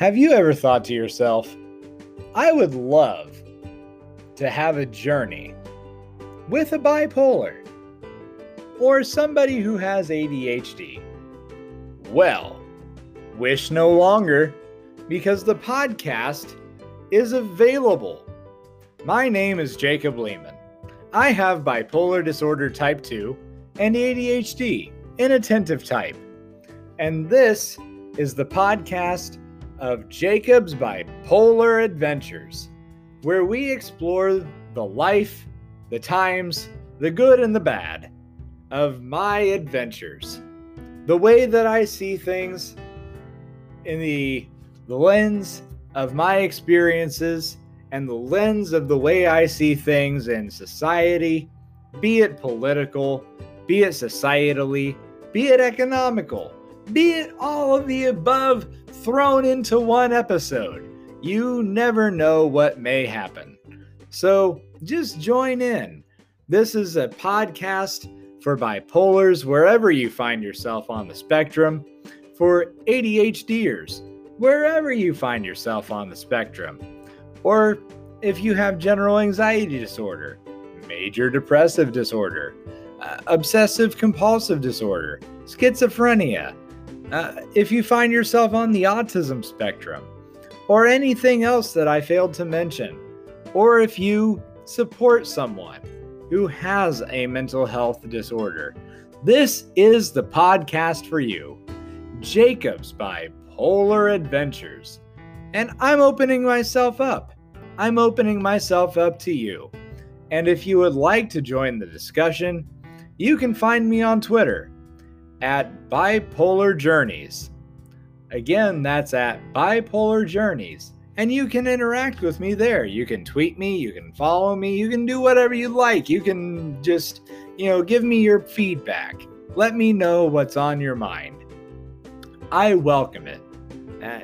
Have you ever thought to yourself, I would love to have a journey with a bipolar or somebody who has ADHD? Well, wish no longer because the podcast is available. My name is Jacob Lehman. I have bipolar disorder type 2 and ADHD, inattentive type. And this is the podcast of Jacob's Bipolar Adventures, where we explore the life, the times, the good and the bad of my adventures. The way that I see things in the, the lens of my experiences and the lens of the way I see things in society, be it political, be it societally, be it economical, be it all of the above thrown into one episode. You never know what may happen. So just join in. This is a podcast for bipolars wherever you find yourself on the spectrum, for ADHDers wherever you find yourself on the spectrum, or if you have general anxiety disorder, major depressive disorder, uh, obsessive compulsive disorder, schizophrenia, uh, if you find yourself on the autism spectrum, or anything else that I failed to mention, or if you support someone who has a mental health disorder, this is the podcast for you. Jacob's Bipolar Adventures. And I'm opening myself up. I'm opening myself up to you. And if you would like to join the discussion, you can find me on Twitter at Bipolar Journeys. Again, that's at Bipolar Journeys. And you can interact with me there. You can tweet me, you can follow me, you can do whatever you like. You can just, you know, give me your feedback. Let me know what's on your mind. I welcome it. Uh,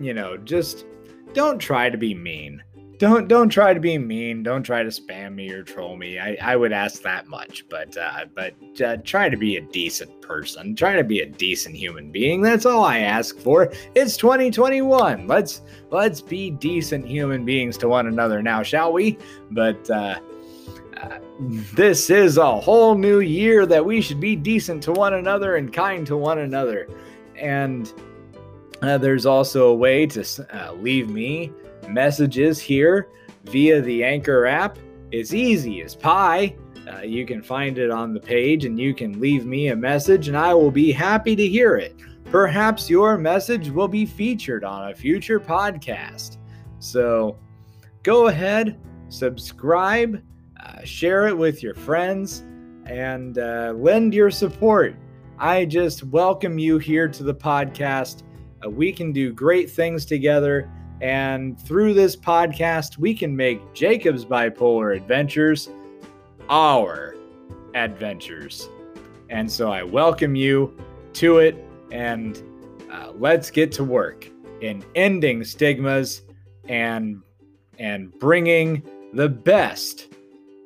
you know, just don't try to be mean don't don't try to be mean. Don't try to spam me or troll me. I, I would ask that much, but uh, but uh, try to be a decent person. Try to be a decent human being. That's all I ask for. It's 2021. Let's let's be decent human beings to one another now, shall we? But uh, uh, this is a whole new year that we should be decent to one another and kind to one another. And uh, there's also a way to uh, leave me messages here via the Anchor app. It's easy as pie. Uh, you can find it on the page and you can leave me a message, and I will be happy to hear it. Perhaps your message will be featured on a future podcast. So go ahead, subscribe, uh, share it with your friends, and uh, lend your support. I just welcome you here to the podcast. Uh, we can do great things together and through this podcast, we can make Jacob's bipolar adventures our adventures. And so I welcome you to it. And uh, let's get to work in ending stigmas and and bringing the best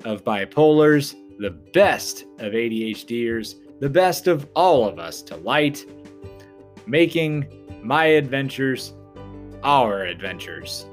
of bipolars, the best of ADHDers, the best of all of us to light, making my adventures our adventures.